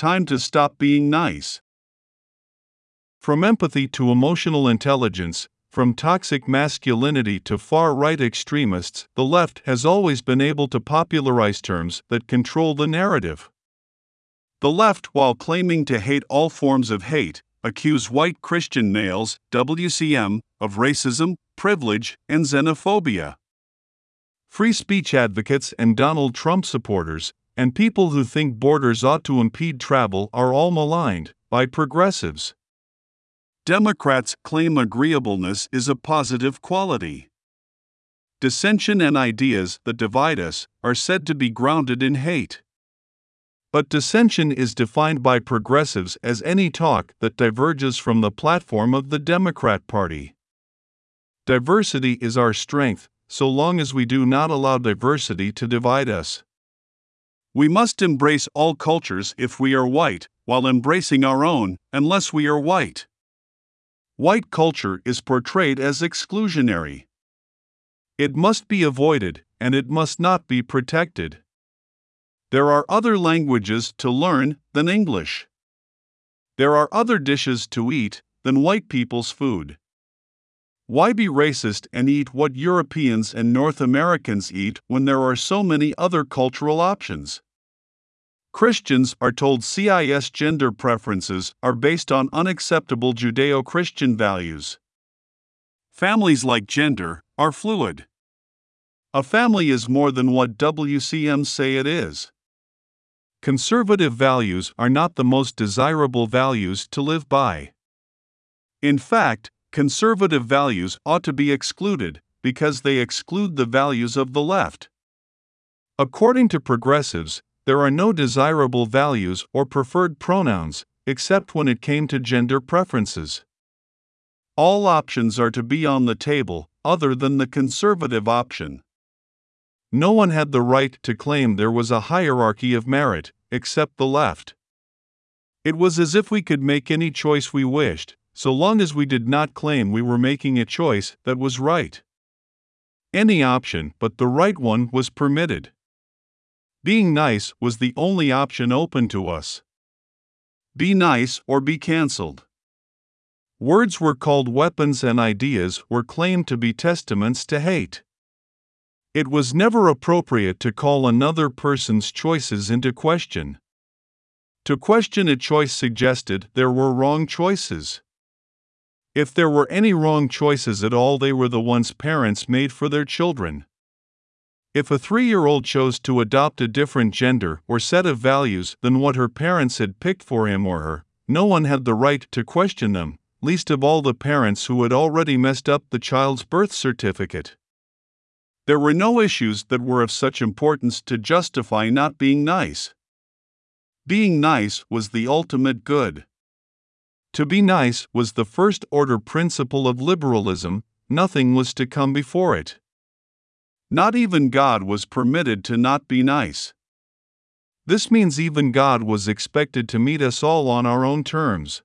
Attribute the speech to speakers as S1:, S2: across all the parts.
S1: time to stop being nice.
S2: From empathy to emotional intelligence, from toxic masculinity to far right extremists, the left has always been able to popularize terms that control the narrative.
S1: The left, while claiming to hate all forms of hate, accuse white Christian males, WCM, of racism, privilege, and xenophobia.
S2: Free speech advocates and Donald Trump supporters, and people who think borders ought to impede travel, are all maligned by progressives.
S1: Democrats claim agreeableness is a positive quality. Dissension and ideas that divide us are said to be grounded in hate.
S2: But dissension is defined by progressives as any talk that diverges from the platform of the Democrat Party. Diversity is our strength, so long as we do not allow diversity to divide us.
S1: We must embrace all cultures if we are white, while embracing our own, unless we are white. White culture is portrayed as exclusionary.
S2: It must be avoided, and it must not be protected.
S1: There are other languages to learn than English. There are other dishes to eat than white people's food. Why be racist and eat what Europeans and North Americans eat when there are so many other cultural options? Christians are told CIS gender preferences are based on unacceptable Judeo Christian values. Families like gender are fluid. A family is more than what WCM say it is.
S2: Conservative values are not the most desirable values to live by.
S1: In fact, conservative values ought to be excluded because they exclude the values of the left.
S2: According to progressives, there are no desirable values or preferred pronouns, except when it came to gender preferences.
S1: All options are to be on the table, other than the conservative option.
S2: No one had the right to claim there was a hierarchy of merit, except the left. It was as if we could make any choice we wished, so long as we did not claim we were making a choice that was right. Any option but the right one was permitted. Being nice was the only option open to us.
S1: Be nice or be cancelled.
S2: Words were called weapons and ideas were claimed to be testaments to hate. It was never appropriate to call another person's choices into question. To question a choice suggested there were wrong choices. If there were any wrong choices at all, they were the ones parents made for their children. If a three year old chose to adopt a different gender or set of values than what her parents had picked for him or her, no one had the right to question them, least of all the parents who had already messed up the child's birth certificate.
S1: There were no issues that were of such importance to justify not being nice. Being nice was the ultimate good.
S2: To be nice was the first order principle of liberalism, nothing was to come before it.
S1: Not even God was permitted to not be nice.
S2: This means even God was expected to meet us all on our own terms.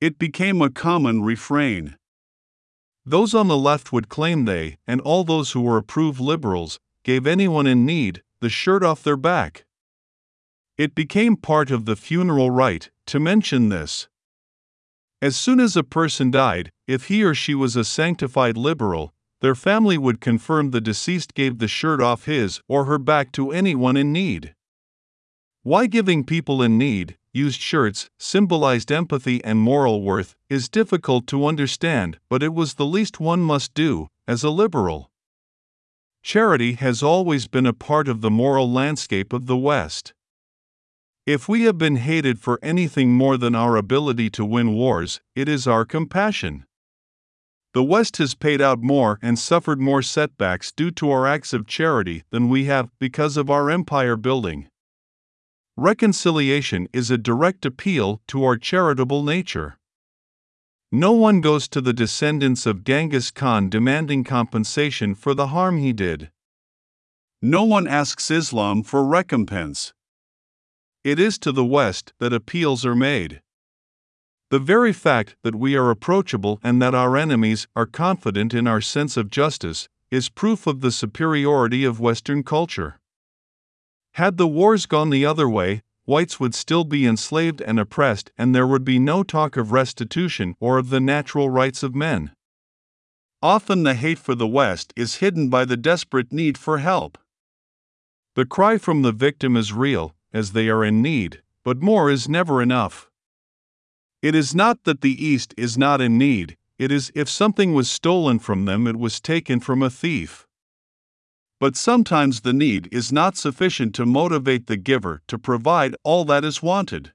S1: It became a common refrain.
S2: Those on the left would claim they, and all those who were approved liberals, gave anyone in need the shirt off their back. It became part of the funeral rite to mention this. As soon as a person died, if he or she was a sanctified liberal, their family would confirm the deceased gave the shirt off his or her back to anyone in need. Why giving people in need, used shirts, symbolized empathy and moral worth, is difficult to understand, but it was the least one must do, as a liberal. Charity has always been a part of the moral landscape of the West. If we have been hated for anything more than our ability to win wars, it is our compassion. The West has paid out more and suffered more setbacks due to our acts of charity than we have because of our empire building. Reconciliation is a direct appeal to our charitable nature. No one goes to the descendants of Genghis Khan demanding compensation for the harm he did.
S1: No one asks Islam for recompense.
S2: It is to the West that appeals are made. The very fact that we are approachable and that our enemies are confident in our sense of justice is proof of the superiority of Western culture. Had the wars gone the other way, whites would still be enslaved and oppressed, and there would be no talk of restitution or of the natural rights of men.
S1: Often the hate for the West is hidden by the desperate need for help.
S2: The cry from the victim is real, as they are in need, but more is never enough. It is not that the East is not in need, it is if something was stolen from them, it was taken from a thief. But sometimes the need is not sufficient to motivate the giver to provide all that is wanted.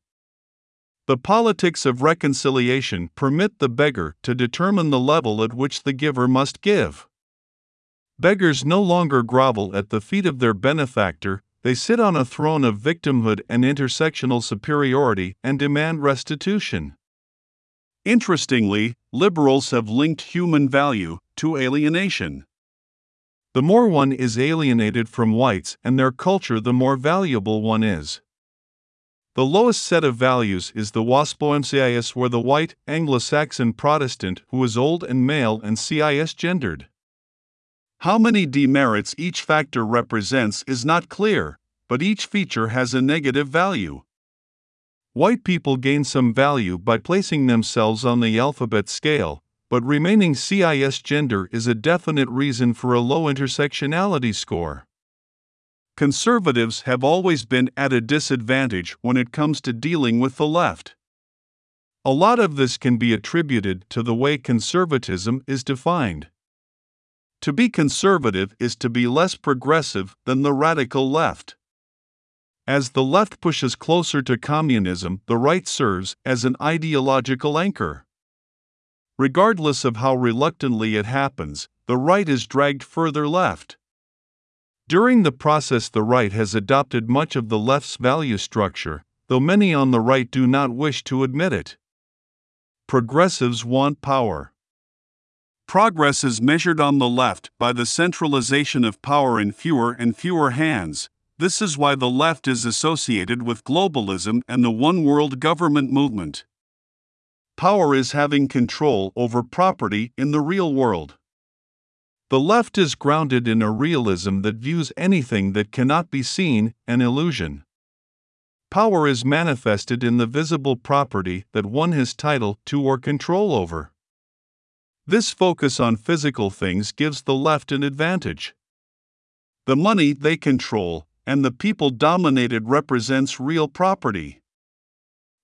S2: The politics of reconciliation permit the beggar to determine the level at which the giver must give. Beggars no longer grovel at the feet of their benefactor, they sit on a throne of victimhood and intersectional superiority and demand restitution.
S1: Interestingly, liberals have linked human value to alienation.
S2: The more one is alienated from whites and their culture, the more valuable one is. The lowest set of values is the WASPO-MCIS, where the white, Anglo Saxon Protestant who is old and male and CIS gendered.
S1: How many demerits each factor represents is not clear, but each feature has a negative value.
S2: White people gain some value by placing themselves on the alphabet scale, but remaining CIS gender is a definite reason for a low intersectionality score.
S1: Conservatives have always been at a disadvantage when it comes to dealing with the left.
S2: A lot of this can be attributed to the way conservatism is defined.
S1: To be conservative is to be less progressive than the radical left.
S2: As the left pushes closer to communism, the right serves as an ideological anchor. Regardless of how reluctantly it happens, the right is dragged further left. During the process, the right has adopted much of the left's value structure, though many on the right do not wish to admit it. Progressives want power.
S1: Progress is measured on the left by the centralization of power in fewer and fewer hands. This is why the left is associated with globalism and the one world government movement. Power is having control over property in the real world.
S2: The left is grounded in a realism that views anything that cannot be seen an illusion. Power is manifested in the visible property that one has title to or control over. This focus on physical things gives the left an advantage.
S1: The money they control and the people dominated represents real property.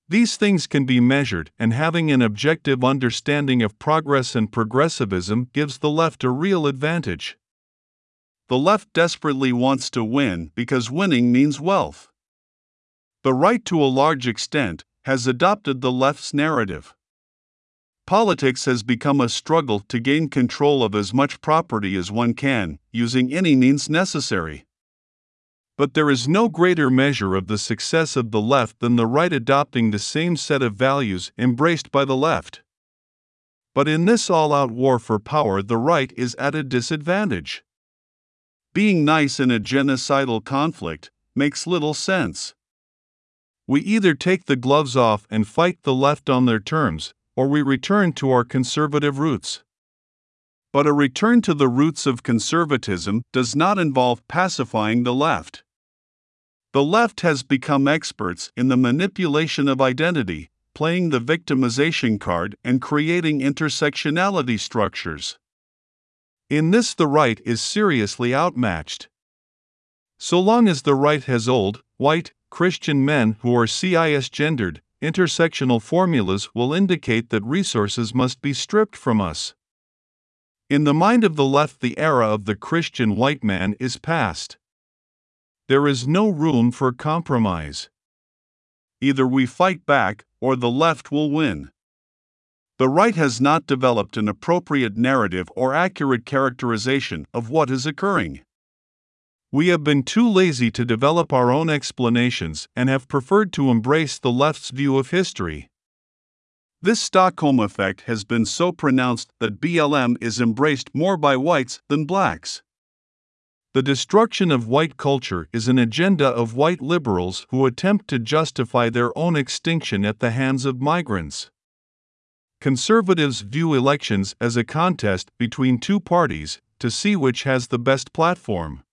S2: These things can be measured, and having an objective understanding of progress and progressivism gives the left a real advantage.
S1: The left desperately wants to win because winning means wealth. The right, to a large extent, has adopted the left's narrative. Politics has become a struggle to gain control of as much property as one can, using any means necessary. But there is no greater measure of the success of the left than the right adopting the same set of values embraced by the left. But in this all out war for power, the right is at a disadvantage. Being nice in a genocidal conflict makes little sense. We either take the gloves off and fight the left on their terms, or we return to our conservative roots. But a return to the roots of conservatism does not involve pacifying the left. The left has become experts in the manipulation of identity, playing the victimization card, and creating intersectionality structures.
S2: In this, the right is seriously outmatched. So long as the right has old, white, Christian men who are CIS gendered, intersectional formulas will indicate that resources must be stripped from us. In the mind of the left, the era of the Christian white man is past. There is no room for compromise.
S1: Either we fight back, or the left will win. The right has not developed an appropriate narrative or accurate characterization of what is occurring.
S2: We have been too lazy to develop our own explanations and have preferred to embrace the left's view of history.
S1: This Stockholm effect has been so pronounced that BLM is embraced more by whites than blacks.
S2: The destruction of white culture is an agenda of white liberals who attempt to justify their own extinction at the hands of migrants. Conservatives view elections as a contest between two parties to see which has the best platform.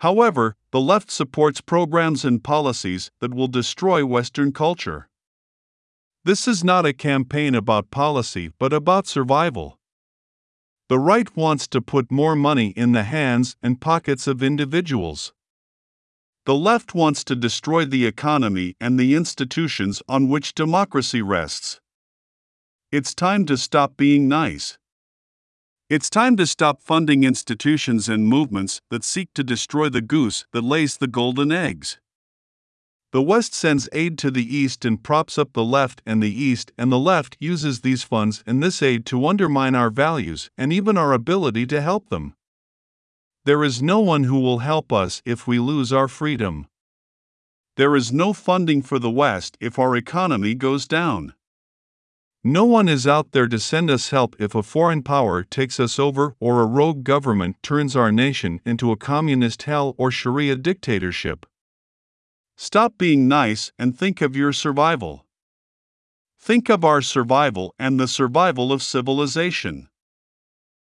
S1: However, the left supports programs and policies that will destroy Western culture.
S2: This is not a campaign about policy but about survival. The right wants to put more money in the hands and pockets of individuals.
S1: The left wants to destroy the economy and the institutions on which democracy rests. It's time to stop being nice. It's time to stop funding institutions and movements that seek to destroy the goose that lays the golden eggs.
S2: The West sends aid to the East and props up the left and the East, and the left uses these funds and this aid to undermine our values and even our ability to help them. There is no one who will help us if we lose our freedom.
S1: There is no funding for the West if our economy goes down.
S2: No one is out there to send us help if a foreign power takes us over or a rogue government turns our nation into a communist hell or Sharia dictatorship.
S1: Stop being nice and think of your survival. Think of our survival and the survival of civilization.